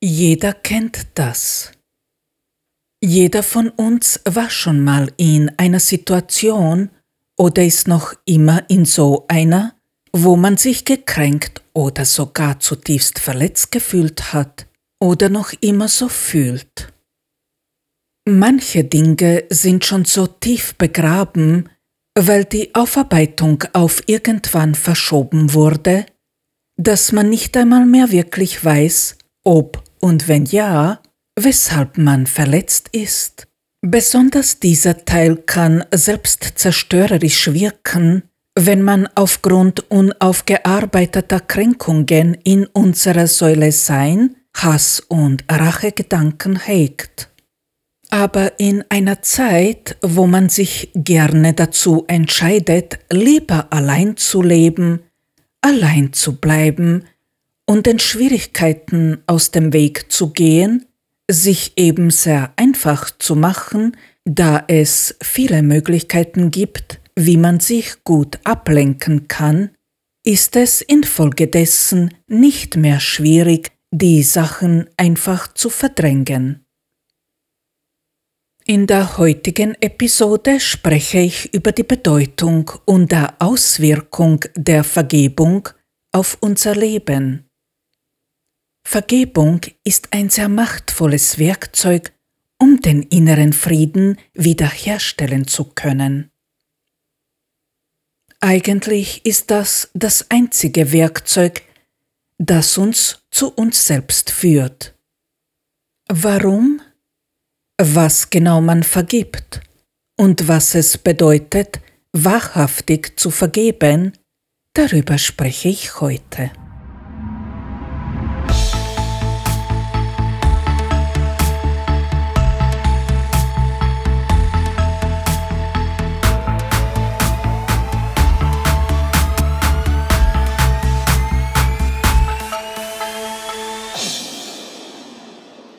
Jeder kennt das. Jeder von uns war schon mal in einer Situation oder ist noch immer in so einer, wo man sich gekränkt oder sogar zutiefst verletzt gefühlt hat oder noch immer so fühlt. Manche Dinge sind schon so tief begraben, weil die Aufarbeitung auf irgendwann verschoben wurde, dass man nicht einmal mehr wirklich weiß, ob und wenn ja, weshalb man verletzt ist. Besonders dieser Teil kann selbstzerstörerisch wirken, wenn man aufgrund unaufgearbeiteter Kränkungen in unserer Säule Sein Hass und Rachegedanken hegt. Aber in einer Zeit, wo man sich gerne dazu entscheidet, lieber allein zu leben, allein zu bleiben, und den Schwierigkeiten aus dem Weg zu gehen, sich eben sehr einfach zu machen, da es viele Möglichkeiten gibt, wie man sich gut ablenken kann, ist es infolgedessen nicht mehr schwierig, die Sachen einfach zu verdrängen. In der heutigen Episode spreche ich über die Bedeutung und der Auswirkung der Vergebung auf unser Leben. Vergebung ist ein sehr machtvolles Werkzeug, um den inneren Frieden wiederherstellen zu können. Eigentlich ist das das einzige Werkzeug, das uns zu uns selbst führt. Warum? Was genau man vergibt und was es bedeutet, wahrhaftig zu vergeben, darüber spreche ich heute.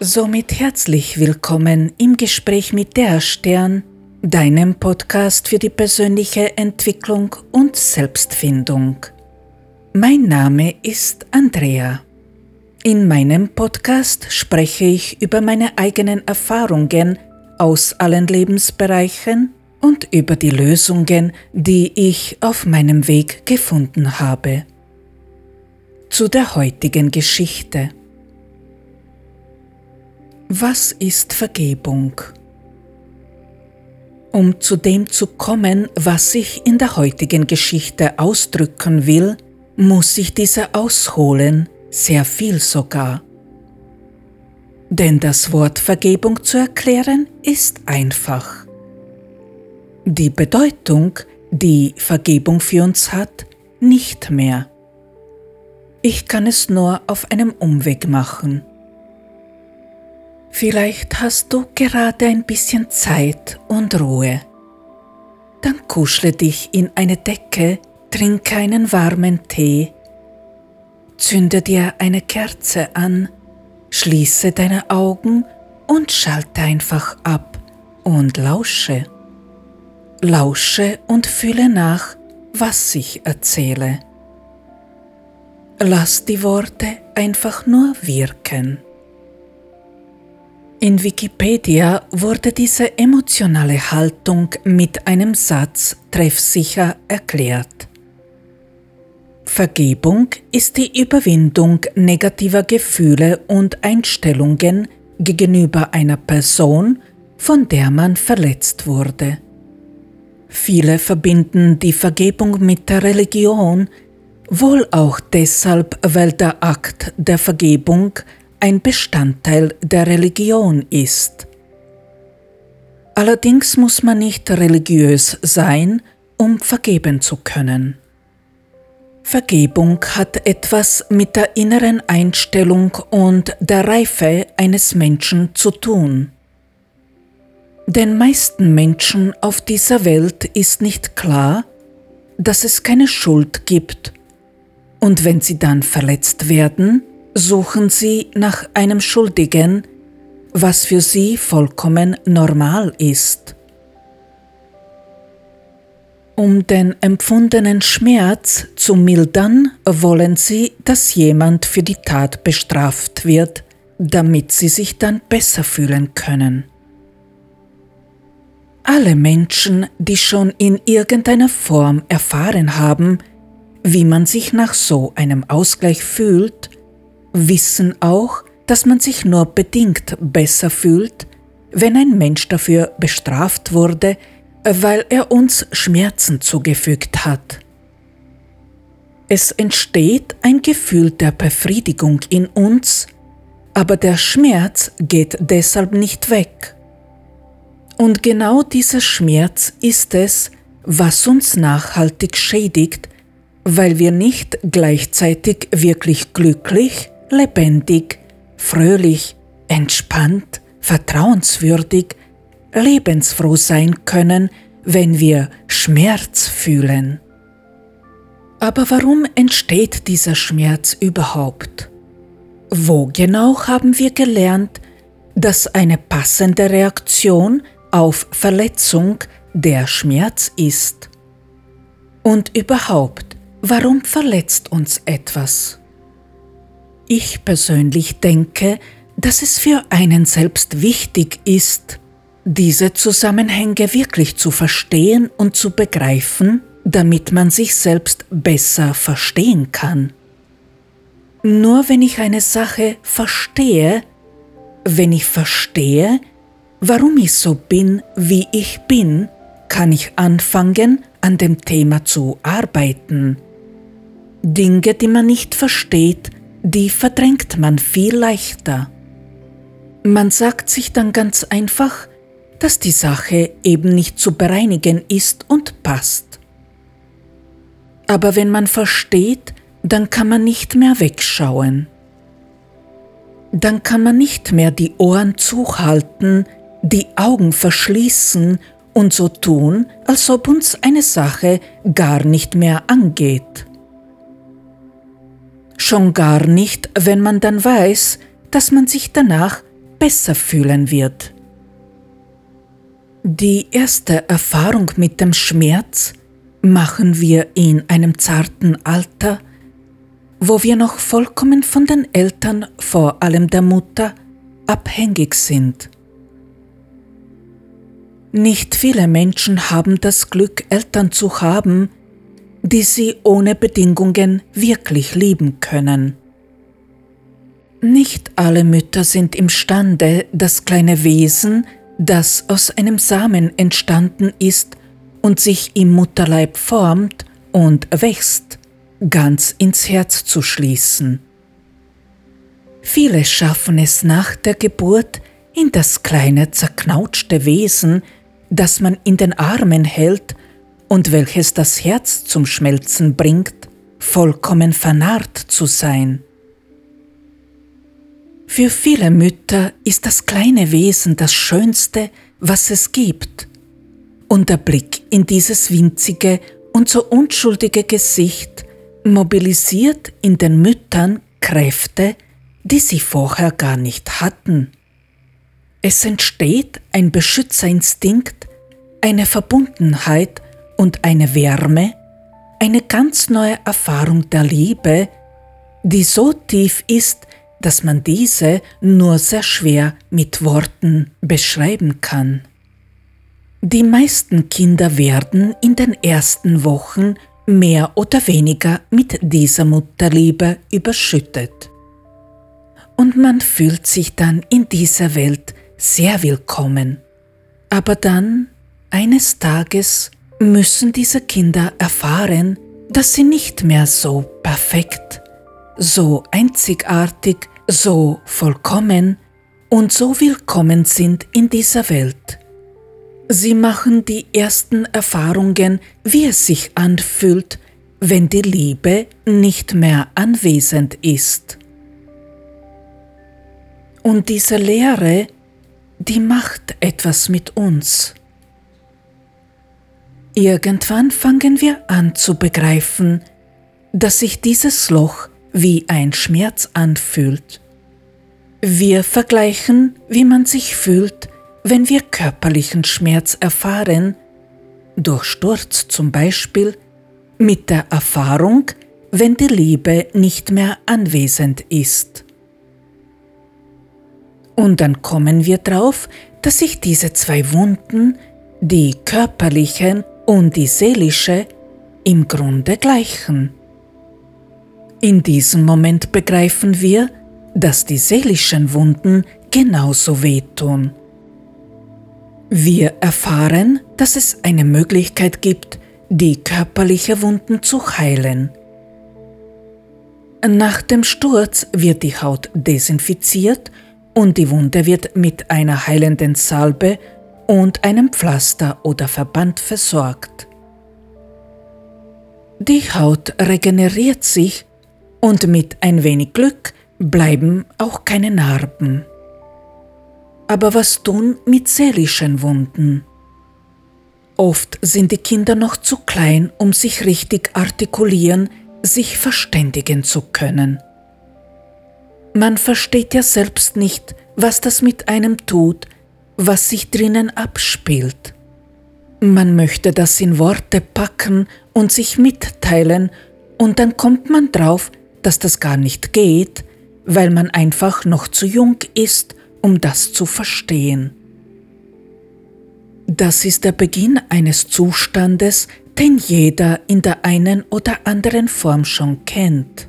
Somit herzlich willkommen im Gespräch mit der Stern, deinem Podcast für die persönliche Entwicklung und Selbstfindung. Mein Name ist Andrea. In meinem Podcast spreche ich über meine eigenen Erfahrungen aus allen Lebensbereichen und über die Lösungen, die ich auf meinem Weg gefunden habe. Zu der heutigen Geschichte. Was ist Vergebung? Um zu dem zu kommen, was ich in der heutigen Geschichte ausdrücken will, muss ich diese ausholen, sehr viel sogar. Denn das Wort Vergebung zu erklären ist einfach. Die Bedeutung, die Vergebung für uns hat, nicht mehr. Ich kann es nur auf einem Umweg machen. Vielleicht hast du gerade ein bisschen Zeit und Ruhe. Dann kuschle dich in eine Decke, trinke einen warmen Tee, zünde dir eine Kerze an, schließe deine Augen und schalte einfach ab und lausche. Lausche und fühle nach, was ich erzähle. Lass die Worte einfach nur wirken. In Wikipedia wurde diese emotionale Haltung mit einem Satz treffsicher erklärt. Vergebung ist die Überwindung negativer Gefühle und Einstellungen gegenüber einer Person, von der man verletzt wurde. Viele verbinden die Vergebung mit der Religion, wohl auch deshalb, weil der Akt der Vergebung ein Bestandteil der Religion ist. Allerdings muss man nicht religiös sein, um vergeben zu können. Vergebung hat etwas mit der inneren Einstellung und der Reife eines Menschen zu tun. Den meisten Menschen auf dieser Welt ist nicht klar, dass es keine Schuld gibt, und wenn sie dann verletzt werden, suchen sie nach einem Schuldigen, was für sie vollkommen normal ist. Um den empfundenen Schmerz zu mildern, wollen sie, dass jemand für die Tat bestraft wird, damit sie sich dann besser fühlen können. Alle Menschen, die schon in irgendeiner Form erfahren haben, wie man sich nach so einem Ausgleich fühlt, wissen auch, dass man sich nur bedingt besser fühlt, wenn ein Mensch dafür bestraft wurde, weil er uns Schmerzen zugefügt hat. Es entsteht ein Gefühl der Befriedigung in uns, aber der Schmerz geht deshalb nicht weg. Und genau dieser Schmerz ist es, was uns nachhaltig schädigt, weil wir nicht gleichzeitig wirklich glücklich, lebendig, fröhlich, entspannt, vertrauenswürdig, lebensfroh sein können, wenn wir Schmerz fühlen. Aber warum entsteht dieser Schmerz überhaupt? Wo genau haben wir gelernt, dass eine passende Reaktion auf Verletzung der Schmerz ist. Und überhaupt, warum verletzt uns etwas? Ich persönlich denke, dass es für einen selbst wichtig ist, diese Zusammenhänge wirklich zu verstehen und zu begreifen, damit man sich selbst besser verstehen kann. Nur wenn ich eine Sache verstehe, wenn ich verstehe, Warum ich so bin, wie ich bin, kann ich anfangen, an dem Thema zu arbeiten. Dinge, die man nicht versteht, die verdrängt man viel leichter. Man sagt sich dann ganz einfach, dass die Sache eben nicht zu bereinigen ist und passt. Aber wenn man versteht, dann kann man nicht mehr wegschauen. Dann kann man nicht mehr die Ohren zuhalten, die Augen verschließen und so tun, als ob uns eine Sache gar nicht mehr angeht. Schon gar nicht, wenn man dann weiß, dass man sich danach besser fühlen wird. Die erste Erfahrung mit dem Schmerz machen wir in einem zarten Alter, wo wir noch vollkommen von den Eltern, vor allem der Mutter, abhängig sind. Nicht viele Menschen haben das Glück, Eltern zu haben, die sie ohne Bedingungen wirklich lieben können. Nicht alle Mütter sind imstande, das kleine Wesen, das aus einem Samen entstanden ist und sich im Mutterleib formt und wächst, ganz ins Herz zu schließen. Viele schaffen es nach der Geburt, in das kleine zerknautschte Wesen, das man in den Armen hält und welches das Herz zum Schmelzen bringt, vollkommen vernarrt zu sein. Für viele Mütter ist das kleine Wesen das Schönste, was es gibt, und der Blick in dieses winzige und so unschuldige Gesicht mobilisiert in den Müttern Kräfte, die sie vorher gar nicht hatten. Es entsteht ein Beschützerinstinkt, eine Verbundenheit und eine Wärme, eine ganz neue Erfahrung der Liebe, die so tief ist, dass man diese nur sehr schwer mit Worten beschreiben kann. Die meisten Kinder werden in den ersten Wochen mehr oder weniger mit dieser Mutterliebe überschüttet. Und man fühlt sich dann in dieser Welt sehr willkommen. Aber dann, eines Tages, müssen diese Kinder erfahren, dass sie nicht mehr so perfekt, so einzigartig, so vollkommen und so willkommen sind in dieser Welt. Sie machen die ersten Erfahrungen, wie es sich anfühlt, wenn die Liebe nicht mehr anwesend ist. Und diese Lehre die macht etwas mit uns. Irgendwann fangen wir an zu begreifen, dass sich dieses Loch wie ein Schmerz anfühlt. Wir vergleichen, wie man sich fühlt, wenn wir körperlichen Schmerz erfahren, durch Sturz zum Beispiel, mit der Erfahrung, wenn die Liebe nicht mehr anwesend ist. Und dann kommen wir drauf, dass sich diese zwei Wunden, die körperliche und die seelische, im Grunde gleichen. In diesem Moment begreifen wir, dass die seelischen Wunden genauso wehtun. Wir erfahren, dass es eine Möglichkeit gibt, die körperliche Wunden zu heilen. Nach dem Sturz wird die Haut desinfiziert und die Wunde wird mit einer heilenden Salbe und einem Pflaster oder Verband versorgt. Die Haut regeneriert sich und mit ein wenig Glück bleiben auch keine Narben. Aber was tun mit seelischen Wunden? Oft sind die Kinder noch zu klein, um sich richtig artikulieren, sich verständigen zu können. Man versteht ja selbst nicht, was das mit einem tut, was sich drinnen abspielt. Man möchte das in Worte packen und sich mitteilen, und dann kommt man drauf, dass das gar nicht geht, weil man einfach noch zu jung ist, um das zu verstehen. Das ist der Beginn eines Zustandes, den jeder in der einen oder anderen Form schon kennt.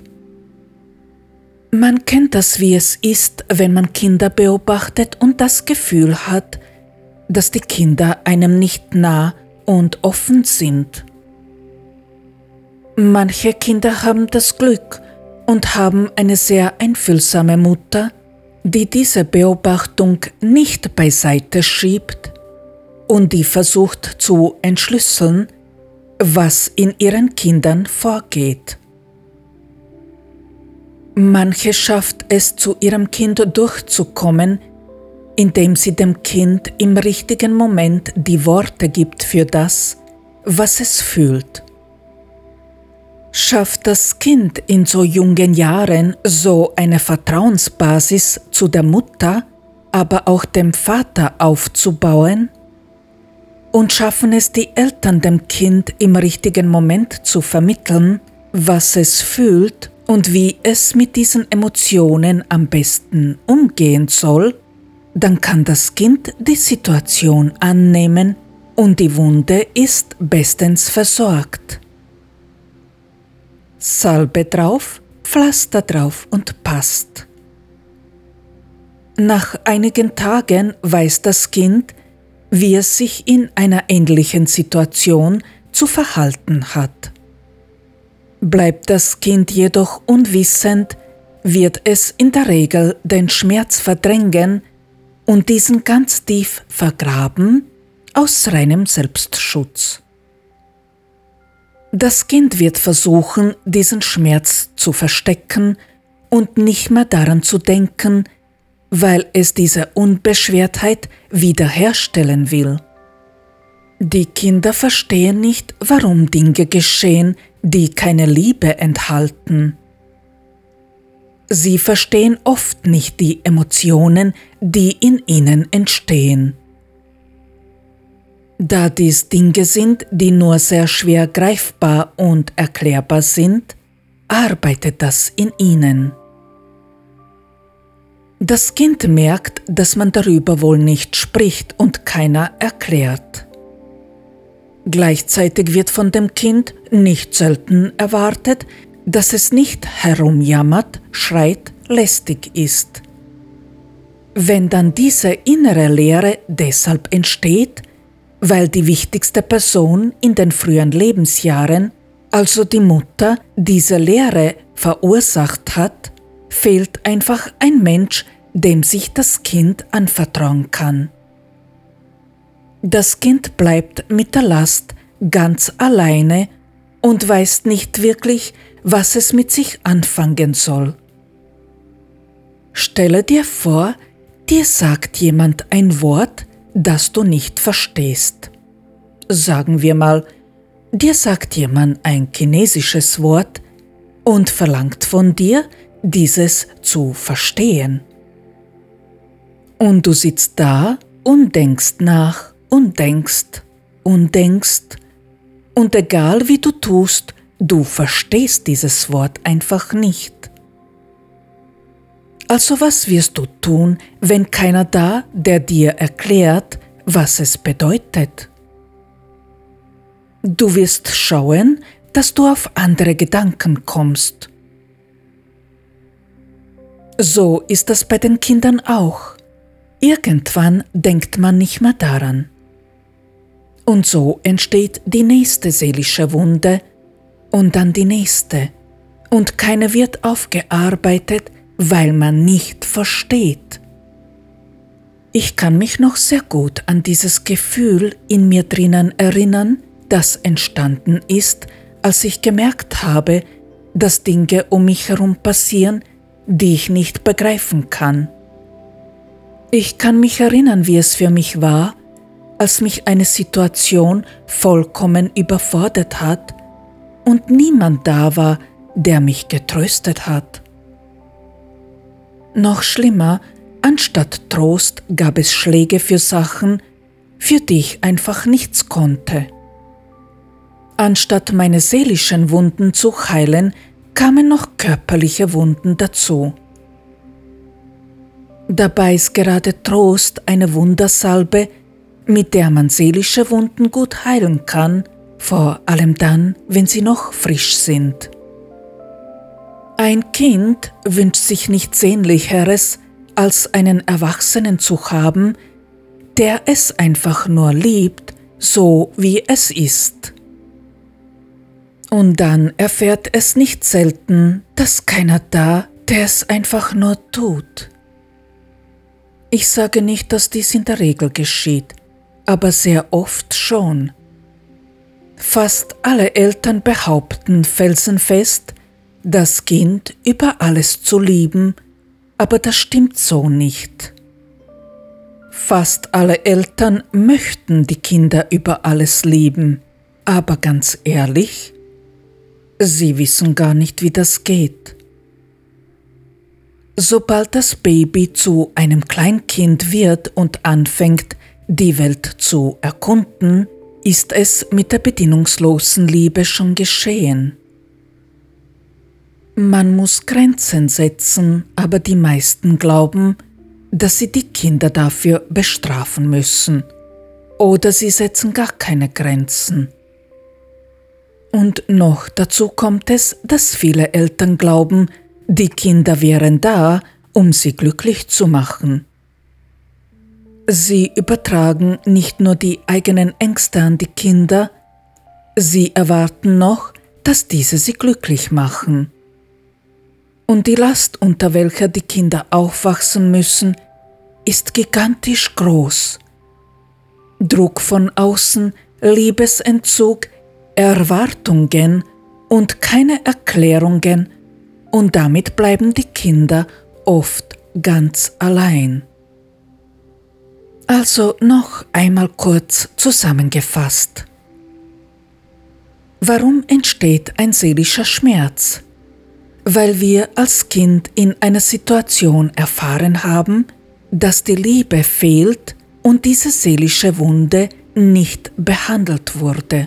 Man kennt das, wie es ist, wenn man Kinder beobachtet und das Gefühl hat, dass die Kinder einem nicht nah und offen sind. Manche Kinder haben das Glück und haben eine sehr einfühlsame Mutter, die diese Beobachtung nicht beiseite schiebt und die versucht zu entschlüsseln, was in ihren Kindern vorgeht. Manche schafft es zu ihrem Kind durchzukommen, indem sie dem Kind im richtigen Moment die Worte gibt für das, was es fühlt. Schafft das Kind in so jungen Jahren so eine Vertrauensbasis zu der Mutter, aber auch dem Vater aufzubauen? Und schaffen es die Eltern dem Kind im richtigen Moment zu vermitteln, was es fühlt und wie es mit diesen Emotionen am besten umgehen soll? Dann kann das Kind die Situation annehmen und die Wunde ist bestens versorgt. Salbe drauf, Pflaster drauf und passt. Nach einigen Tagen weiß das Kind, wie es sich in einer ähnlichen Situation zu verhalten hat. Bleibt das Kind jedoch unwissend, wird es in der Regel den Schmerz verdrängen und diesen ganz tief vergraben aus reinem Selbstschutz. Das Kind wird versuchen, diesen Schmerz zu verstecken und nicht mehr daran zu denken, weil es diese Unbeschwertheit wiederherstellen will. Die Kinder verstehen nicht, warum Dinge geschehen, die keine Liebe enthalten. Sie verstehen oft nicht die Emotionen, die in ihnen entstehen. Da dies Dinge sind, die nur sehr schwer greifbar und erklärbar sind, arbeitet das in ihnen. Das Kind merkt, dass man darüber wohl nicht spricht und keiner erklärt. Gleichzeitig wird von dem Kind nicht selten erwartet, dass es nicht herumjammert, schreit, lästig ist. Wenn dann diese innere Leere deshalb entsteht, weil die wichtigste Person in den frühen Lebensjahren, also die Mutter, diese Lehre verursacht hat, fehlt einfach ein Mensch, dem sich das Kind anvertrauen kann. Das Kind bleibt mit der Last ganz alleine und weiß nicht wirklich, was es mit sich anfangen soll. Stelle dir vor, dir sagt jemand ein Wort, das du nicht verstehst. Sagen wir mal, dir sagt jemand ein chinesisches Wort und verlangt von dir, dieses zu verstehen. Und du sitzt da und denkst nach und denkst und denkst, und egal wie du tust, du verstehst dieses Wort einfach nicht. Also was wirst du tun, wenn keiner da, der dir erklärt, was es bedeutet? Du wirst schauen, dass du auf andere Gedanken kommst. So ist das bei den Kindern auch. Irgendwann denkt man nicht mehr daran. Und so entsteht die nächste seelische Wunde und dann die nächste. Und keine wird aufgearbeitet, weil man nicht versteht. Ich kann mich noch sehr gut an dieses Gefühl in mir drinnen erinnern, das entstanden ist, als ich gemerkt habe, dass Dinge um mich herum passieren, die ich nicht begreifen kann. Ich kann mich erinnern, wie es für mich war, als mich eine Situation vollkommen überfordert hat und niemand da war, der mich getröstet hat. Noch schlimmer, anstatt Trost gab es Schläge für Sachen, für die ich einfach nichts konnte. Anstatt meine seelischen Wunden zu heilen, kamen noch körperliche Wunden dazu. Dabei ist gerade Trost eine Wundersalbe, mit der man seelische Wunden gut heilen kann, vor allem dann, wenn sie noch frisch sind. Ein Kind wünscht sich nichts Sehnlicheres, als einen Erwachsenen zu haben, der es einfach nur liebt, so wie es ist. Und dann erfährt es nicht selten, dass keiner da, der es einfach nur tut. Ich sage nicht, dass dies in der Regel geschieht, aber sehr oft schon. Fast alle Eltern behaupten felsenfest, das Kind über alles zu lieben, aber das stimmt so nicht. Fast alle Eltern möchten die Kinder über alles lieben, aber ganz ehrlich, sie wissen gar nicht, wie das geht. Sobald das Baby zu einem Kleinkind wird und anfängt, die Welt zu erkunden, ist es mit der bedingungslosen Liebe schon geschehen. Man muss Grenzen setzen, aber die meisten glauben, dass sie die Kinder dafür bestrafen müssen. Oder sie setzen gar keine Grenzen. Und noch dazu kommt es, dass viele Eltern glauben, die Kinder wären da, um sie glücklich zu machen. Sie übertragen nicht nur die eigenen Ängste an die Kinder, sie erwarten noch, dass diese sie glücklich machen. Und die Last, unter welcher die Kinder aufwachsen müssen, ist gigantisch groß. Druck von außen, Liebesentzug, Erwartungen und keine Erklärungen und damit bleiben die Kinder oft ganz allein. Also noch einmal kurz zusammengefasst. Warum entsteht ein seelischer Schmerz? Weil wir als Kind in einer Situation erfahren haben, dass die Liebe fehlt und diese seelische Wunde nicht behandelt wurde.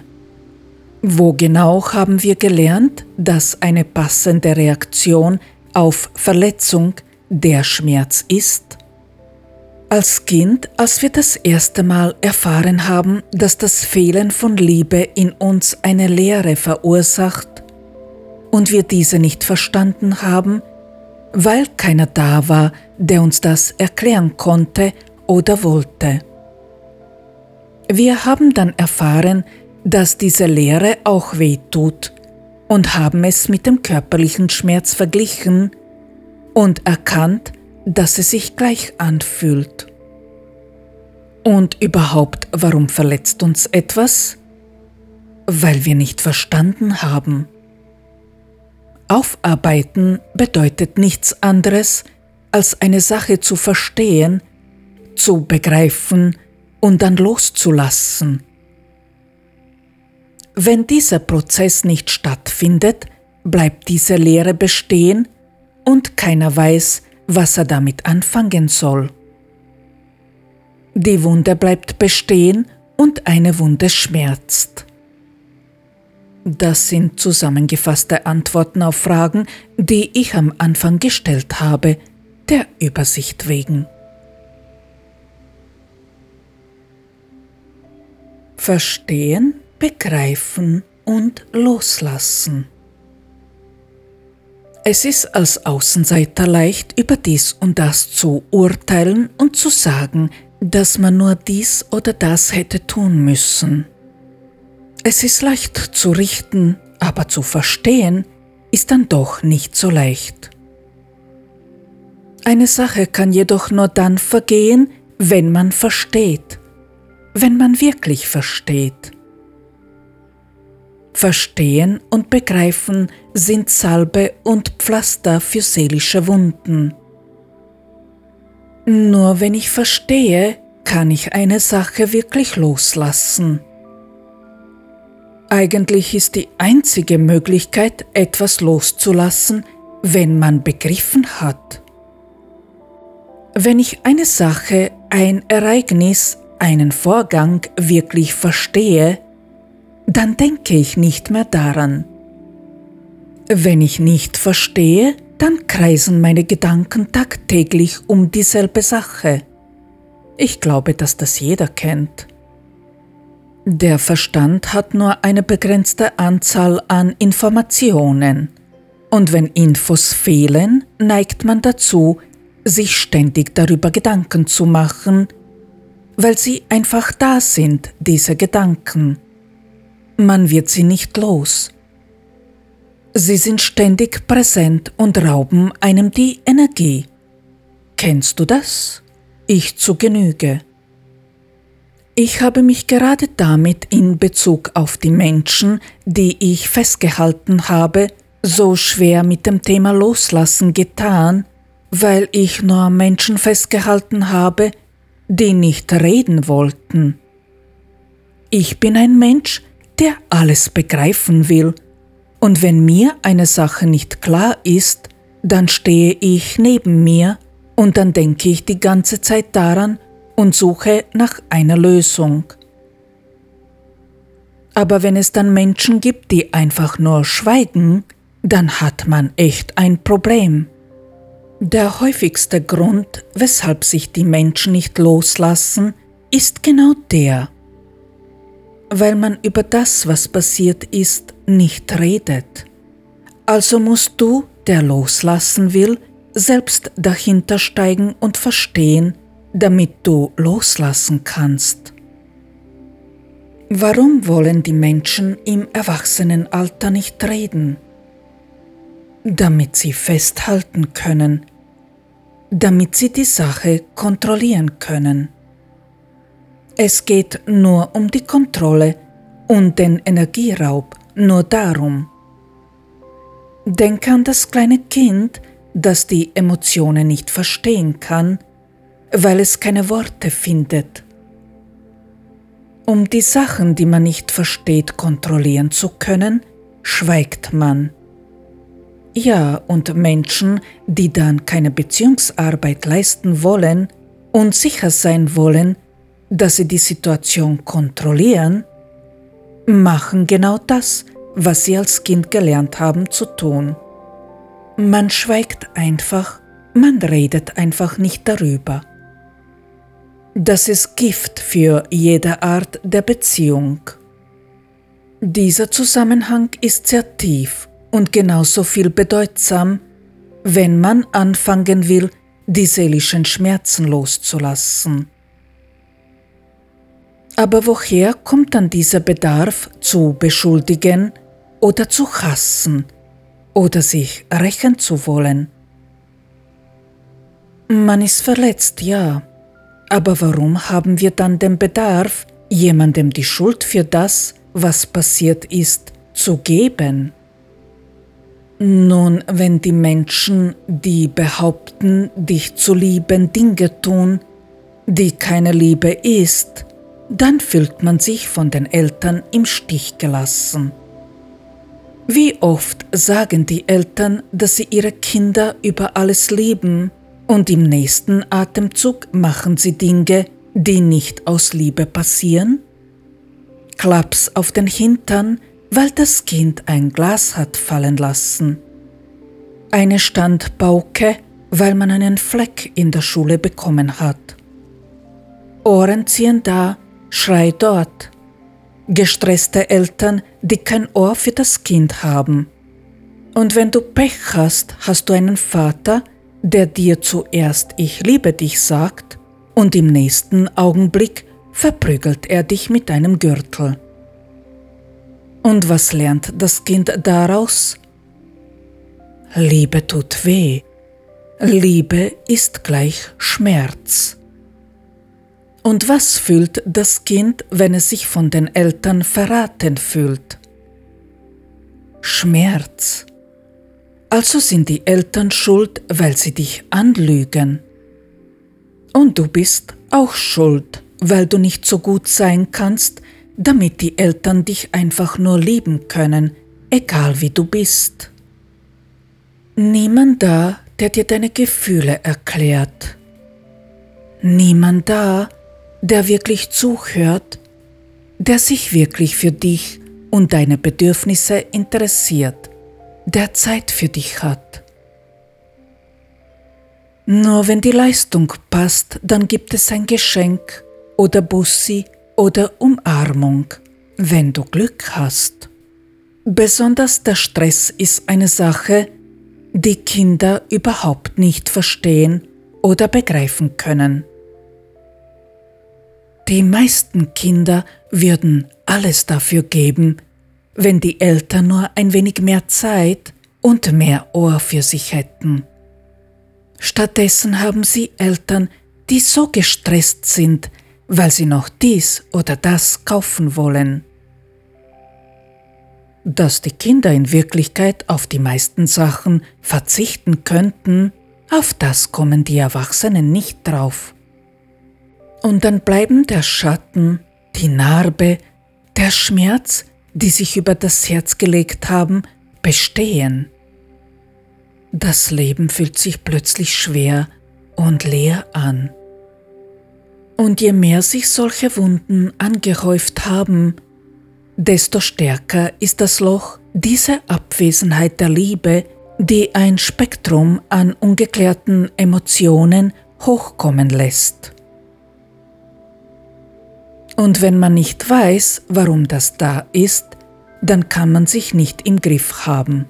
Wo genau haben wir gelernt, dass eine passende Reaktion auf Verletzung der Schmerz ist? Als Kind, als wir das erste Mal erfahren haben, dass das Fehlen von Liebe in uns eine Leere verursacht und wir diese nicht verstanden haben, weil keiner da war, der uns das erklären konnte oder wollte. Wir haben dann erfahren, dass diese Lehre auch weh tut und haben es mit dem körperlichen Schmerz verglichen und erkannt, dass es sich gleich anfühlt. Und überhaupt, warum verletzt uns etwas? Weil wir nicht verstanden haben. Aufarbeiten bedeutet nichts anderes, als eine Sache zu verstehen, zu begreifen und dann loszulassen. Wenn dieser Prozess nicht stattfindet, bleibt diese Lehre bestehen und keiner weiß, was er damit anfangen soll. Die Wunde bleibt bestehen und eine Wunde schmerzt. Das sind zusammengefasste Antworten auf Fragen, die ich am Anfang gestellt habe, der Übersicht wegen. Verstehen, begreifen und loslassen. Es ist als Außenseiter leicht, über dies und das zu urteilen und zu sagen, dass man nur dies oder das hätte tun müssen. Es ist leicht zu richten, aber zu verstehen ist dann doch nicht so leicht. Eine Sache kann jedoch nur dann vergehen, wenn man versteht, wenn man wirklich versteht. Verstehen und Begreifen sind Salbe und Pflaster für seelische Wunden. Nur wenn ich verstehe, kann ich eine Sache wirklich loslassen. Eigentlich ist die einzige Möglichkeit, etwas loszulassen, wenn man begriffen hat. Wenn ich eine Sache, ein Ereignis, einen Vorgang wirklich verstehe, dann denke ich nicht mehr daran. Wenn ich nicht verstehe, dann kreisen meine Gedanken tagtäglich um dieselbe Sache. Ich glaube, dass das jeder kennt. Der Verstand hat nur eine begrenzte Anzahl an Informationen, und wenn Infos fehlen, neigt man dazu, sich ständig darüber Gedanken zu machen, weil sie einfach da sind, diese Gedanken. Man wird sie nicht los. Sie sind ständig präsent und rauben einem die Energie. Kennst du das? Ich zu Genüge. Ich habe mich gerade damit in Bezug auf die Menschen, die ich festgehalten habe, so schwer mit dem Thema Loslassen getan, weil ich nur Menschen festgehalten habe, die nicht reden wollten. Ich bin ein Mensch, der alles begreifen will, und wenn mir eine Sache nicht klar ist, dann stehe ich neben mir und dann denke ich die ganze Zeit daran und suche nach einer Lösung. Aber wenn es dann Menschen gibt, die einfach nur schweigen, dann hat man echt ein Problem. Der häufigste Grund, weshalb sich die Menschen nicht loslassen, ist genau der, weil man über das, was passiert ist, nicht redet. Also musst du, der loslassen will, selbst dahinter steigen und verstehen, damit du loslassen kannst. Warum wollen die Menschen im Erwachsenenalter nicht reden? Damit sie festhalten können, damit sie die Sache kontrollieren können. Es geht nur um die Kontrolle und den Energieraub, nur darum. Denk an das kleine Kind, das die Emotionen nicht verstehen kann, weil es keine Worte findet. Um die Sachen, die man nicht versteht, kontrollieren zu können, schweigt man. Ja, und Menschen, die dann keine Beziehungsarbeit leisten wollen und sicher sein wollen, dass sie die Situation kontrollieren, machen genau das, was sie als Kind gelernt haben zu tun. Man schweigt einfach, man redet einfach nicht darüber. Das ist Gift für jede Art der Beziehung. Dieser Zusammenhang ist sehr tief und genauso viel bedeutsam, wenn man anfangen will, die seelischen Schmerzen loszulassen. Aber woher kommt dann dieser Bedarf zu beschuldigen oder zu hassen oder sich rächen zu wollen? Man ist verletzt, ja, aber warum haben wir dann den Bedarf, jemandem die Schuld für das, was passiert ist, zu geben? Nun, wenn die Menschen, die behaupten, dich zu lieben, Dinge tun, die keine Liebe ist, dann fühlt man sich von den Eltern im Stich gelassen. Wie oft sagen die Eltern, dass sie ihre Kinder über alles lieben, und im nächsten Atemzug machen sie Dinge, die nicht aus Liebe passieren? Klaps auf den Hintern, weil das Kind ein Glas hat fallen lassen. Eine Standpauke, weil man einen Fleck in der Schule bekommen hat. Ohren ziehen da, Schrei dort. Gestresste Eltern, die kein Ohr für das Kind haben. Und wenn du Pech hast, hast du einen Vater, der dir zuerst Ich liebe dich sagt und im nächsten Augenblick verprügelt er dich mit einem Gürtel. Und was lernt das Kind daraus? Liebe tut weh. Liebe ist gleich Schmerz. Und was fühlt das Kind, wenn es sich von den Eltern verraten fühlt? Schmerz. Also sind die Eltern schuld, weil sie dich anlügen. Und du bist auch schuld, weil du nicht so gut sein kannst, damit die Eltern dich einfach nur lieben können, egal wie du bist. Niemand da, der dir deine Gefühle erklärt. Niemand da, der wirklich zuhört, der sich wirklich für dich und deine Bedürfnisse interessiert, der Zeit für dich hat. Nur wenn die Leistung passt, dann gibt es ein Geschenk oder Bussi oder Umarmung, wenn du Glück hast. Besonders der Stress ist eine Sache, die Kinder überhaupt nicht verstehen oder begreifen können. Die meisten Kinder würden alles dafür geben, wenn die Eltern nur ein wenig mehr Zeit und mehr Ohr für sich hätten. Stattdessen haben sie Eltern, die so gestresst sind, weil sie noch dies oder das kaufen wollen dass die Kinder in Wirklichkeit auf die meisten Sachen verzichten könnten, auf das kommen die Erwachsenen nicht drauf. Und dann bleiben der Schatten, die Narbe, der Schmerz, die sich über das Herz gelegt haben, bestehen. Das Leben fühlt sich plötzlich schwer und leer an. Und je mehr sich solche Wunden angehäuft haben, desto stärker ist das Loch, diese Abwesenheit der Liebe, die ein Spektrum an ungeklärten Emotionen hochkommen lässt. Und wenn man nicht weiß, warum das da ist, dann kann man sich nicht im Griff haben.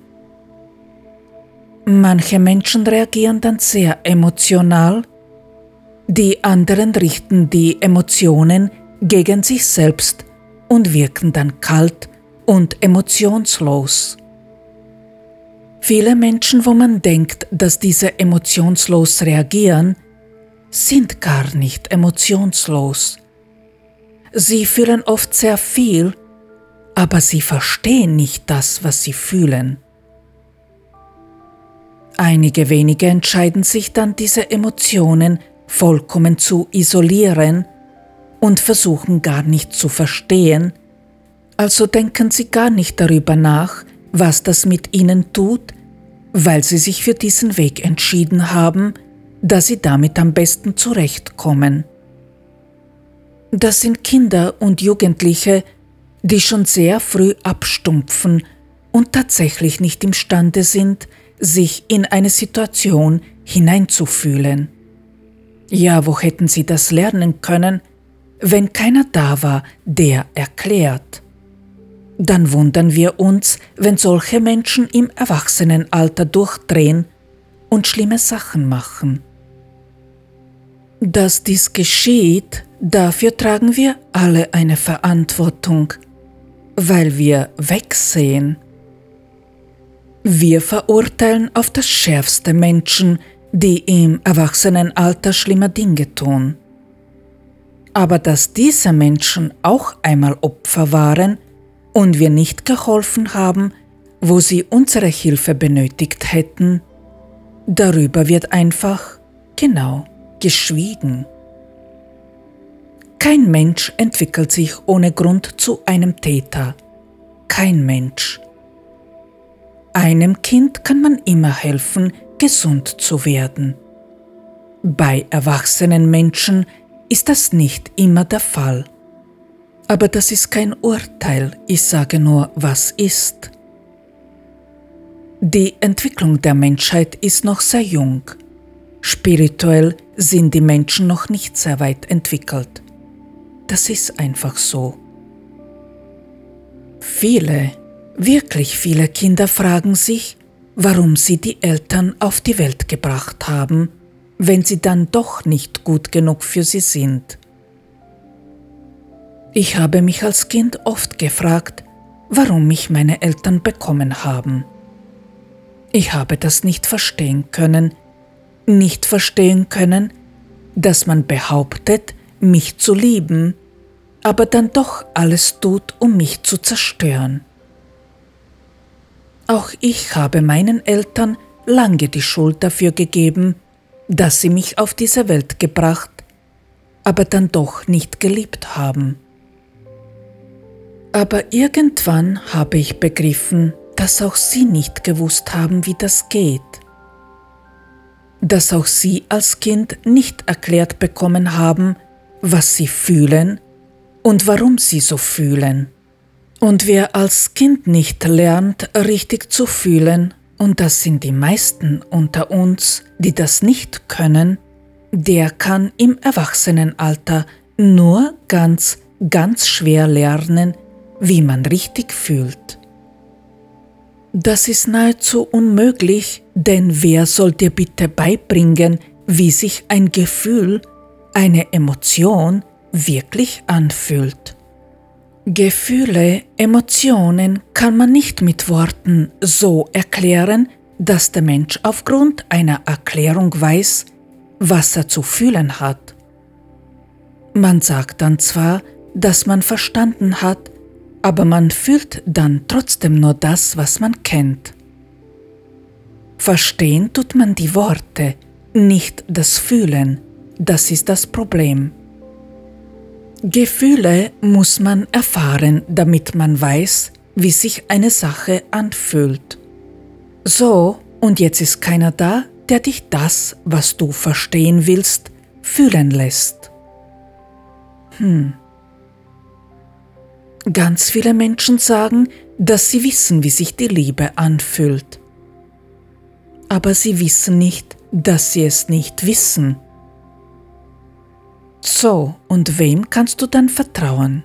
Manche Menschen reagieren dann sehr emotional, die anderen richten die Emotionen gegen sich selbst und wirken dann kalt und emotionslos. Viele Menschen, wo man denkt, dass diese emotionslos reagieren, sind gar nicht emotionslos. Sie fühlen oft sehr viel, aber sie verstehen nicht das, was sie fühlen. Einige wenige entscheiden sich dann, diese Emotionen vollkommen zu isolieren und versuchen gar nicht zu verstehen, also denken sie gar nicht darüber nach, was das mit ihnen tut, weil sie sich für diesen Weg entschieden haben, da sie damit am besten zurechtkommen. Das sind Kinder und Jugendliche, die schon sehr früh abstumpfen und tatsächlich nicht imstande sind, sich in eine Situation hineinzufühlen. Ja, wo hätten sie das lernen können, wenn keiner da war, der erklärt. Dann wundern wir uns, wenn solche Menschen im Erwachsenenalter durchdrehen und schlimme Sachen machen. Dass dies geschieht, dafür tragen wir alle eine Verantwortung, weil wir wegsehen. Wir verurteilen auf das schärfste Menschen, die im Erwachsenenalter schlimme Dinge tun. Aber dass diese Menschen auch einmal Opfer waren und wir nicht geholfen haben, wo sie unsere Hilfe benötigt hätten, darüber wird einfach, genau, geschwiegen. Kein Mensch entwickelt sich ohne Grund zu einem Täter. Kein Mensch. Einem Kind kann man immer helfen, gesund zu werden. Bei erwachsenen Menschen ist das nicht immer der Fall. Aber das ist kein Urteil, ich sage nur, was ist. Die Entwicklung der Menschheit ist noch sehr jung. Spirituell sind die Menschen noch nicht sehr weit entwickelt. Das ist einfach so. Viele, wirklich viele Kinder fragen sich, warum sie die Eltern auf die Welt gebracht haben, wenn sie dann doch nicht gut genug für sie sind. Ich habe mich als Kind oft gefragt, warum mich meine Eltern bekommen haben. Ich habe das nicht verstehen können, nicht verstehen können, dass man behauptet, mich zu lieben, aber dann doch alles tut, um mich zu zerstören. Auch ich habe meinen Eltern lange die Schuld dafür gegeben, dass sie mich auf diese Welt gebracht, aber dann doch nicht geliebt haben. Aber irgendwann habe ich begriffen, dass auch sie nicht gewusst haben, wie das geht. Dass auch sie als Kind nicht erklärt bekommen haben, was sie fühlen und warum sie so fühlen. Und wer als Kind nicht lernt, richtig zu fühlen, und das sind die meisten unter uns, die das nicht können, der kann im Erwachsenenalter nur ganz, ganz schwer lernen, wie man richtig fühlt. Das ist nahezu unmöglich, denn wer soll dir bitte beibringen, wie sich ein Gefühl, eine Emotion wirklich anfühlt? Gefühle, Emotionen kann man nicht mit Worten so erklären, dass der Mensch aufgrund einer Erklärung weiß, was er zu fühlen hat. Man sagt dann zwar, dass man verstanden hat, aber man fühlt dann trotzdem nur das, was man kennt. Verstehen tut man die Worte, nicht das Fühlen, das ist das Problem. Gefühle muss man erfahren, damit man weiß, wie sich eine Sache anfühlt. So, und jetzt ist keiner da, der dich das, was du verstehen willst, fühlen lässt. Hm. Ganz viele Menschen sagen, dass sie wissen, wie sich die Liebe anfühlt. Aber sie wissen nicht, dass sie es nicht wissen. So, und wem kannst du dann vertrauen?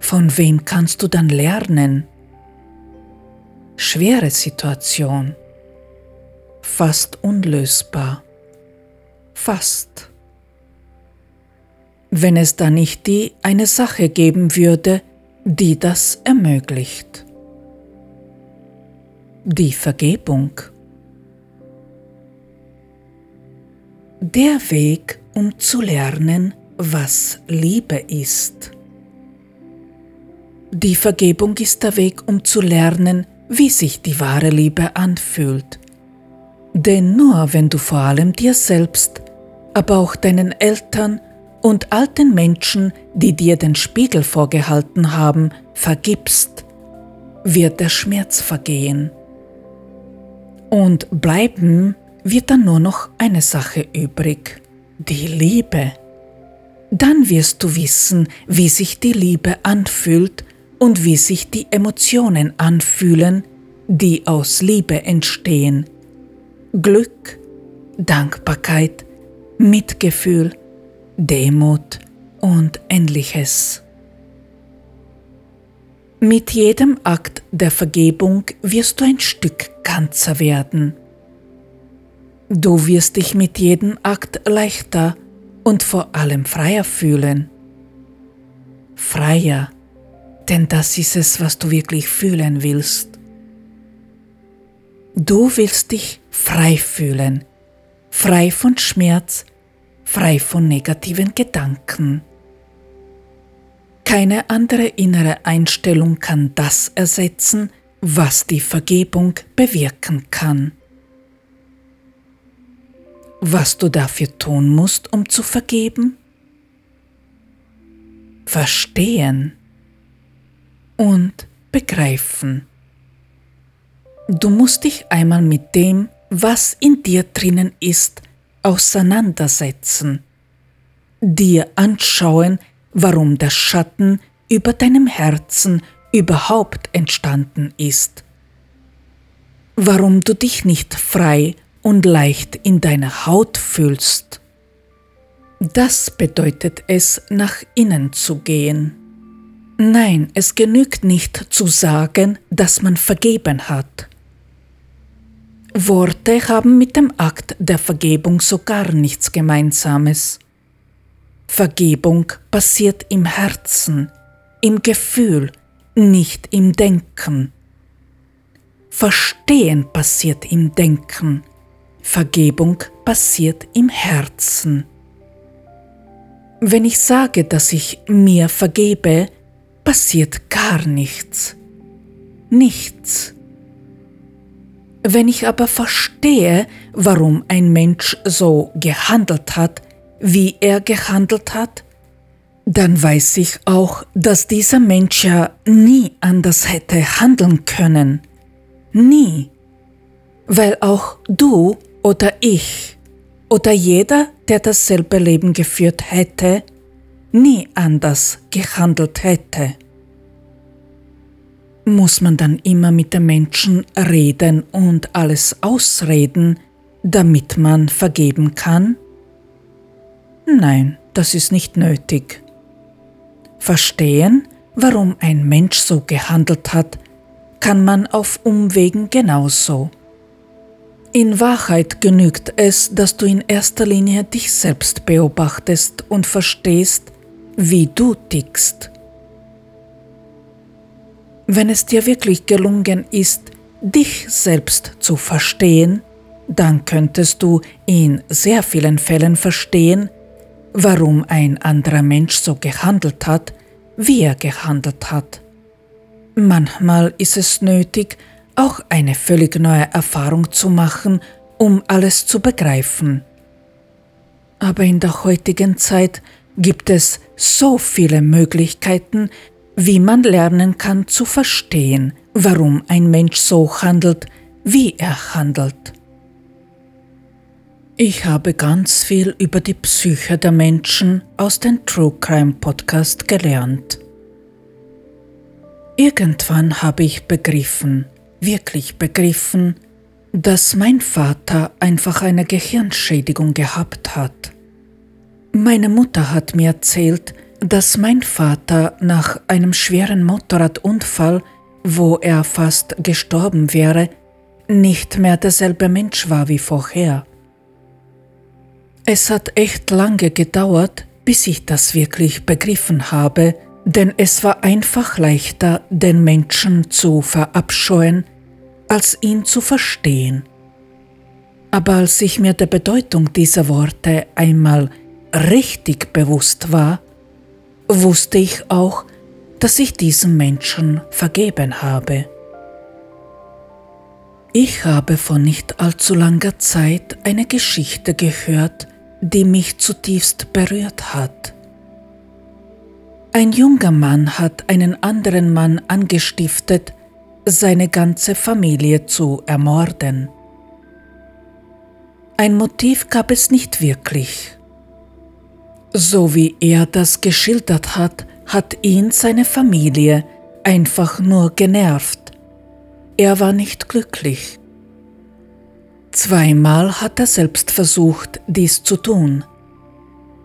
Von wem kannst du dann lernen? Schwere Situation. Fast unlösbar. Fast wenn es da nicht die eine Sache geben würde, die das ermöglicht. Die Vergebung. Der Weg, um zu lernen, was Liebe ist. Die Vergebung ist der Weg, um zu lernen, wie sich die wahre Liebe anfühlt. Denn nur wenn du vor allem dir selbst, aber auch deinen Eltern und alten Menschen, die dir den Spiegel vorgehalten haben, vergibst, wird der Schmerz vergehen. Und bleiben wird dann nur noch eine Sache übrig, die Liebe. Dann wirst du wissen, wie sich die Liebe anfühlt und wie sich die Emotionen anfühlen, die aus Liebe entstehen. Glück, Dankbarkeit, Mitgefühl, Demut und ähnliches. Mit jedem Akt der Vergebung wirst du ein Stück ganzer werden. Du wirst dich mit jedem Akt leichter und vor allem freier fühlen. Freier, denn das ist es, was du wirklich fühlen willst. Du willst dich frei fühlen, frei von Schmerz, frei von negativen Gedanken. Keine andere innere Einstellung kann das ersetzen, was die Vergebung bewirken kann. Was du dafür tun musst, um zu vergeben? Verstehen und begreifen. Du musst dich einmal mit dem, was in dir drinnen ist, auseinandersetzen, dir anschauen, warum der Schatten über deinem Herzen überhaupt entstanden ist, warum du dich nicht frei und leicht in deiner Haut fühlst. Das bedeutet es, nach innen zu gehen. Nein, es genügt nicht zu sagen, dass man vergeben hat. Worte haben mit dem Akt der Vergebung so gar nichts Gemeinsames. Vergebung passiert im Herzen, im Gefühl, nicht im Denken. Verstehen passiert im Denken, Vergebung passiert im Herzen. Wenn ich sage, dass ich mir vergebe, passiert gar nichts. Nichts. Wenn ich aber verstehe, warum ein Mensch so gehandelt hat, wie er gehandelt hat, dann weiß ich auch, dass dieser Mensch ja nie anders hätte handeln können. Nie. Weil auch du oder ich oder jeder, der dasselbe Leben geführt hätte, nie anders gehandelt hätte. Muss man dann immer mit den Menschen reden und alles ausreden, damit man vergeben kann? Nein, das ist nicht nötig. Verstehen, warum ein Mensch so gehandelt hat, kann man auf Umwegen genauso. In Wahrheit genügt es, dass du in erster Linie dich selbst beobachtest und verstehst, wie du tickst. Wenn es dir wirklich gelungen ist, dich selbst zu verstehen, dann könntest du in sehr vielen Fällen verstehen, warum ein anderer Mensch so gehandelt hat, wie er gehandelt hat. Manchmal ist es nötig, auch eine völlig neue Erfahrung zu machen, um alles zu begreifen. Aber in der heutigen Zeit gibt es so viele Möglichkeiten, wie man lernen kann zu verstehen, warum ein Mensch so handelt, wie er handelt. Ich habe ganz viel über die Psyche der Menschen aus dem True Crime Podcast gelernt. Irgendwann habe ich begriffen, wirklich begriffen, dass mein Vater einfach eine Gehirnschädigung gehabt hat. Meine Mutter hat mir erzählt, dass mein Vater nach einem schweren Motorradunfall, wo er fast gestorben wäre, nicht mehr derselbe Mensch war wie vorher. Es hat echt lange gedauert, bis ich das wirklich begriffen habe, denn es war einfach leichter, den Menschen zu verabscheuen, als ihn zu verstehen. Aber als ich mir der Bedeutung dieser Worte einmal richtig bewusst war, wusste ich auch, dass ich diesem Menschen vergeben habe. Ich habe vor nicht allzu langer Zeit eine Geschichte gehört, die mich zutiefst berührt hat. Ein junger Mann hat einen anderen Mann angestiftet, seine ganze Familie zu ermorden. Ein Motiv gab es nicht wirklich. So wie er das geschildert hat, hat ihn seine Familie einfach nur genervt. Er war nicht glücklich. Zweimal hat er selbst versucht, dies zu tun.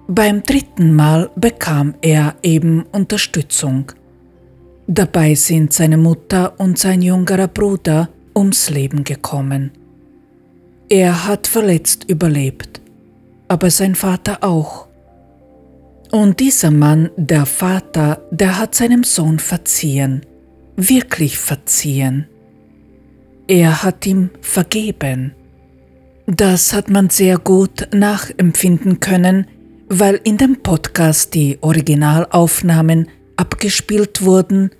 Beim dritten Mal bekam er eben Unterstützung. Dabei sind seine Mutter und sein jüngerer Bruder ums Leben gekommen. Er hat verletzt überlebt, aber sein Vater auch. Und dieser Mann, der Vater, der hat seinem Sohn verziehen, wirklich verziehen. Er hat ihm vergeben. Das hat man sehr gut nachempfinden können, weil in dem Podcast die Originalaufnahmen abgespielt wurden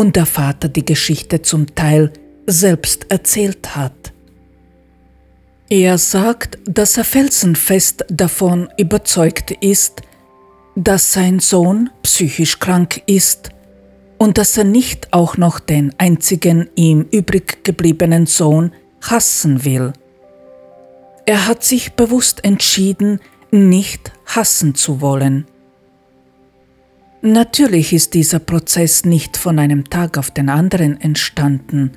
und der Vater die Geschichte zum Teil selbst erzählt hat. Er sagt, dass er felsenfest davon überzeugt ist, dass sein Sohn psychisch krank ist und dass er nicht auch noch den einzigen ihm übrig gebliebenen Sohn hassen will. Er hat sich bewusst entschieden, nicht hassen zu wollen. Natürlich ist dieser Prozess nicht von einem Tag auf den anderen entstanden.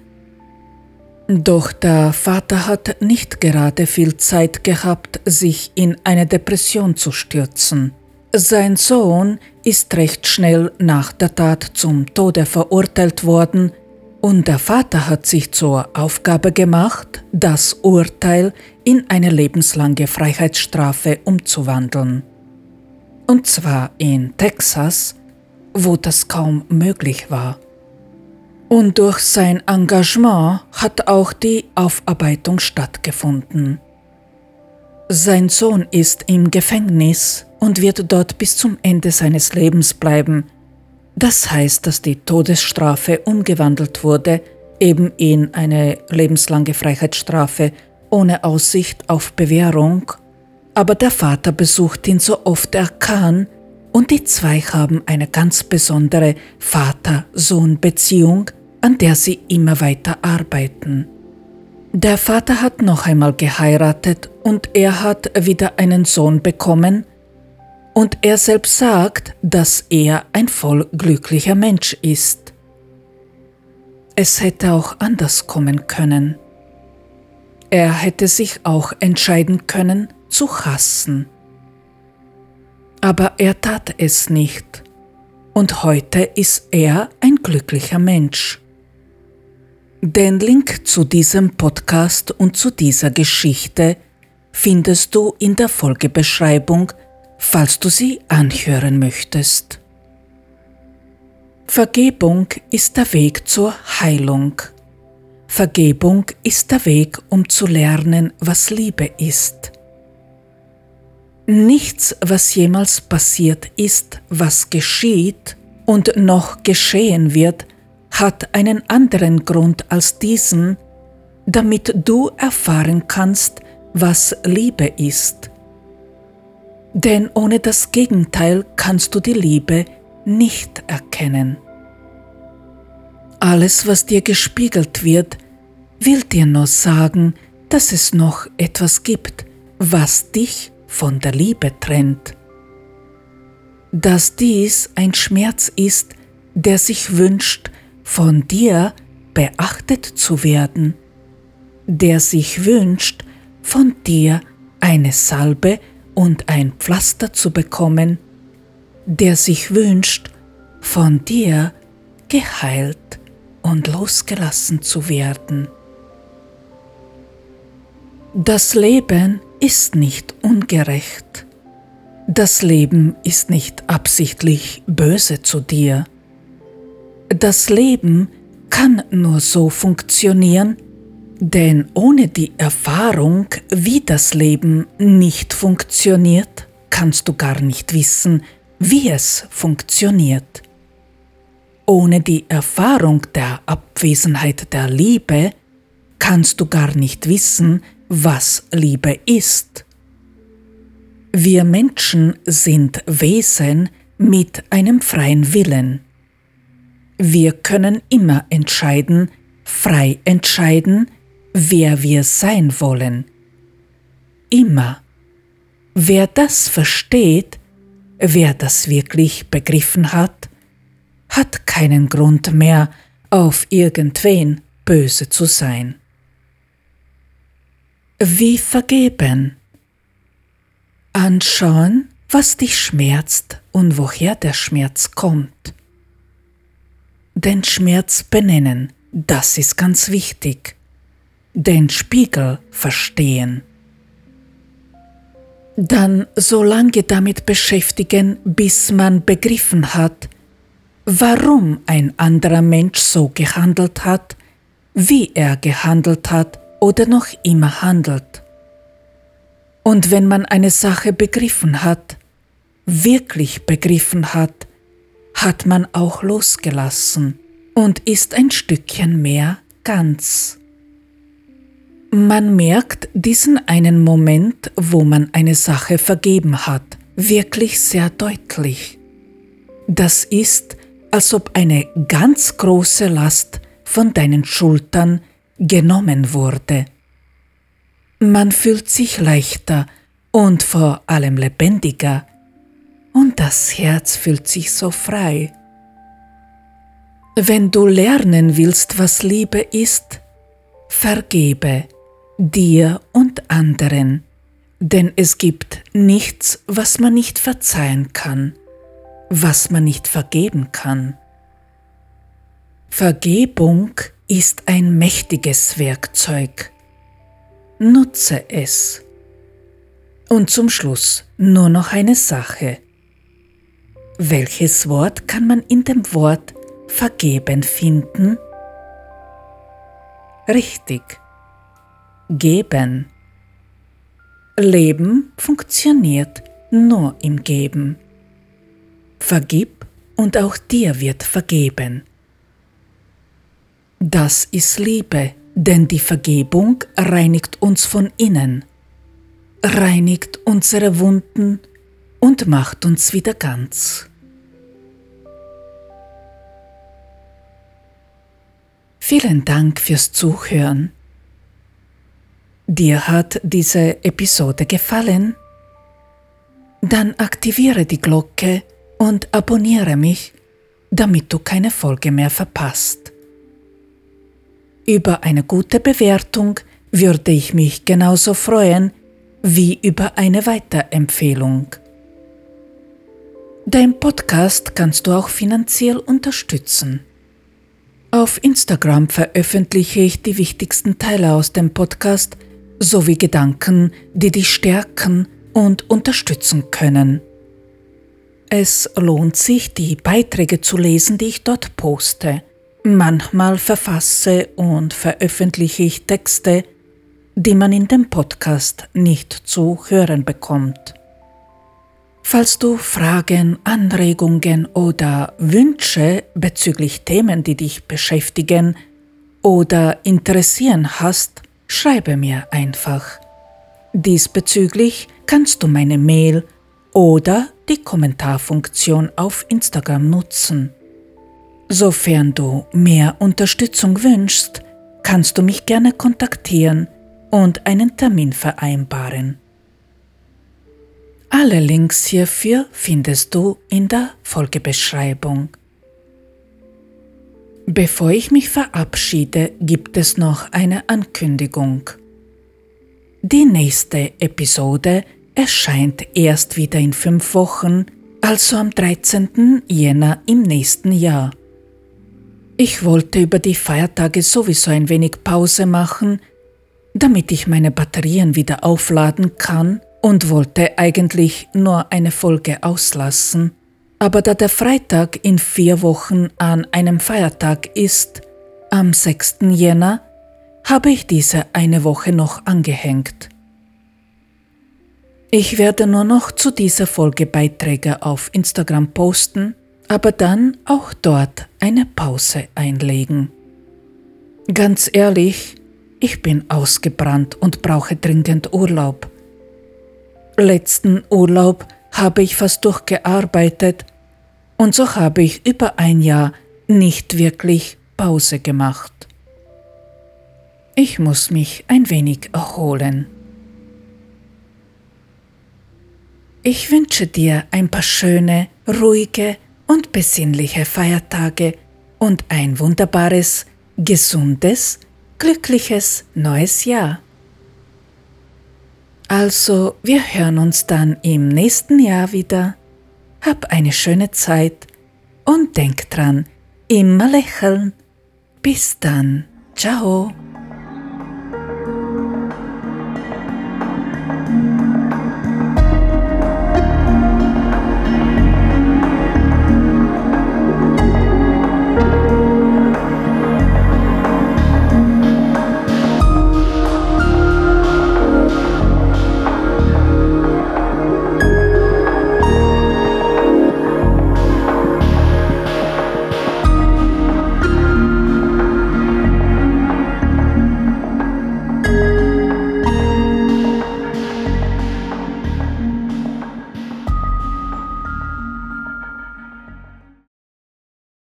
Doch der Vater hat nicht gerade viel Zeit gehabt, sich in eine Depression zu stürzen. Sein Sohn ist recht schnell nach der Tat zum Tode verurteilt worden und der Vater hat sich zur Aufgabe gemacht, das Urteil in eine lebenslange Freiheitsstrafe umzuwandeln. Und zwar in Texas, wo das kaum möglich war. Und durch sein Engagement hat auch die Aufarbeitung stattgefunden. Sein Sohn ist im Gefängnis und wird dort bis zum Ende seines Lebens bleiben. Das heißt, dass die Todesstrafe umgewandelt wurde, eben in eine lebenslange Freiheitsstrafe ohne Aussicht auf Bewährung. Aber der Vater besucht ihn so oft er kann und die zwei haben eine ganz besondere Vater-Sohn-Beziehung, an der sie immer weiter arbeiten. Der Vater hat noch einmal geheiratet und er hat wieder einen Sohn bekommen, und er selbst sagt, dass er ein voll glücklicher Mensch ist. Es hätte auch anders kommen können. Er hätte sich auch entscheiden können zu hassen. Aber er tat es nicht, und heute ist er ein glücklicher Mensch. Den Link zu diesem Podcast und zu dieser Geschichte findest du in der Folgebeschreibung, falls du sie anhören möchtest. Vergebung ist der Weg zur Heilung. Vergebung ist der Weg, um zu lernen, was Liebe ist. Nichts, was jemals passiert ist, was geschieht und noch geschehen wird, hat einen anderen Grund als diesen, damit du erfahren kannst, was Liebe ist. Denn ohne das Gegenteil kannst du die Liebe nicht erkennen. Alles, was dir gespiegelt wird, will dir nur sagen, dass es noch etwas gibt, was dich von der Liebe trennt. Dass dies ein Schmerz ist, der sich wünscht, von dir beachtet zu werden, der sich wünscht, von dir eine Salbe und ein Pflaster zu bekommen, der sich wünscht, von dir geheilt und losgelassen zu werden. Das Leben ist nicht ungerecht. Das Leben ist nicht absichtlich böse zu dir. Das Leben kann nur so funktionieren, denn ohne die Erfahrung, wie das Leben nicht funktioniert, kannst du gar nicht wissen, wie es funktioniert. Ohne die Erfahrung der Abwesenheit der Liebe kannst du gar nicht wissen, was Liebe ist. Wir Menschen sind Wesen mit einem freien Willen. Wir können immer entscheiden, frei entscheiden, wer wir sein wollen. Immer. Wer das versteht, wer das wirklich begriffen hat, hat keinen Grund mehr, auf irgendwen böse zu sein. Wie vergeben? Anschauen, was dich schmerzt und woher der Schmerz kommt den Schmerz benennen, das ist ganz wichtig. Den Spiegel verstehen. Dann so lange damit beschäftigen, bis man begriffen hat, warum ein anderer Mensch so gehandelt hat, wie er gehandelt hat oder noch immer handelt. Und wenn man eine Sache begriffen hat, wirklich begriffen hat, hat man auch losgelassen und ist ein Stückchen mehr ganz. Man merkt diesen einen Moment, wo man eine Sache vergeben hat, wirklich sehr deutlich. Das ist, als ob eine ganz große Last von deinen Schultern genommen wurde. Man fühlt sich leichter und vor allem lebendiger, und das Herz fühlt sich so frei. Wenn du lernen willst, was Liebe ist, Vergebe dir und anderen, denn es gibt nichts, was man nicht verzeihen kann, was man nicht vergeben kann. Vergebung ist ein mächtiges Werkzeug. Nutze es. Und zum Schluss nur noch eine Sache. Welches Wort kann man in dem Wort vergeben finden? Richtig. Geben. Leben funktioniert nur im Geben. Vergib und auch dir wird vergeben. Das ist Liebe, denn die Vergebung reinigt uns von innen, reinigt unsere Wunden und macht uns wieder ganz. Vielen Dank fürs Zuhören. Dir hat diese Episode gefallen? Dann aktiviere die Glocke und abonniere mich, damit du keine Folge mehr verpasst. Über eine gute Bewertung würde ich mich genauso freuen wie über eine Weiterempfehlung. Dein Podcast kannst du auch finanziell unterstützen. Auf Instagram veröffentliche ich die wichtigsten Teile aus dem Podcast sowie Gedanken, die dich stärken und unterstützen können. Es lohnt sich, die Beiträge zu lesen, die ich dort poste. Manchmal verfasse und veröffentliche ich Texte, die man in dem Podcast nicht zu hören bekommt. Falls du Fragen, Anregungen oder Wünsche bezüglich Themen, die dich beschäftigen oder interessieren hast, schreibe mir einfach. Diesbezüglich kannst du meine Mail oder die Kommentarfunktion auf Instagram nutzen. Sofern du mehr Unterstützung wünschst, kannst du mich gerne kontaktieren und einen Termin vereinbaren. Alle Links hierfür findest du in der Folgebeschreibung. Bevor ich mich verabschiede, gibt es noch eine Ankündigung. Die nächste Episode erscheint erst wieder in fünf Wochen, also am 13. Jänner im nächsten Jahr. Ich wollte über die Feiertage sowieso ein wenig Pause machen, damit ich meine Batterien wieder aufladen kann und wollte eigentlich nur eine Folge auslassen. Aber da der Freitag in vier Wochen an einem Feiertag ist, am 6. Jänner, habe ich diese eine Woche noch angehängt. Ich werde nur noch zu dieser Folge Beiträge auf Instagram posten aber dann auch dort eine Pause einlegen. Ganz ehrlich, ich bin ausgebrannt und brauche dringend Urlaub. Letzten Urlaub habe ich fast durchgearbeitet und so habe ich über ein Jahr nicht wirklich Pause gemacht. Ich muss mich ein wenig erholen. Ich wünsche dir ein paar schöne, ruhige und besinnliche Feiertage und ein wunderbares, gesundes, glückliches neues Jahr. Also, wir hören uns dann im nächsten Jahr wieder. Hab eine schöne Zeit und denk dran, immer lächeln. Bis dann. Ciao.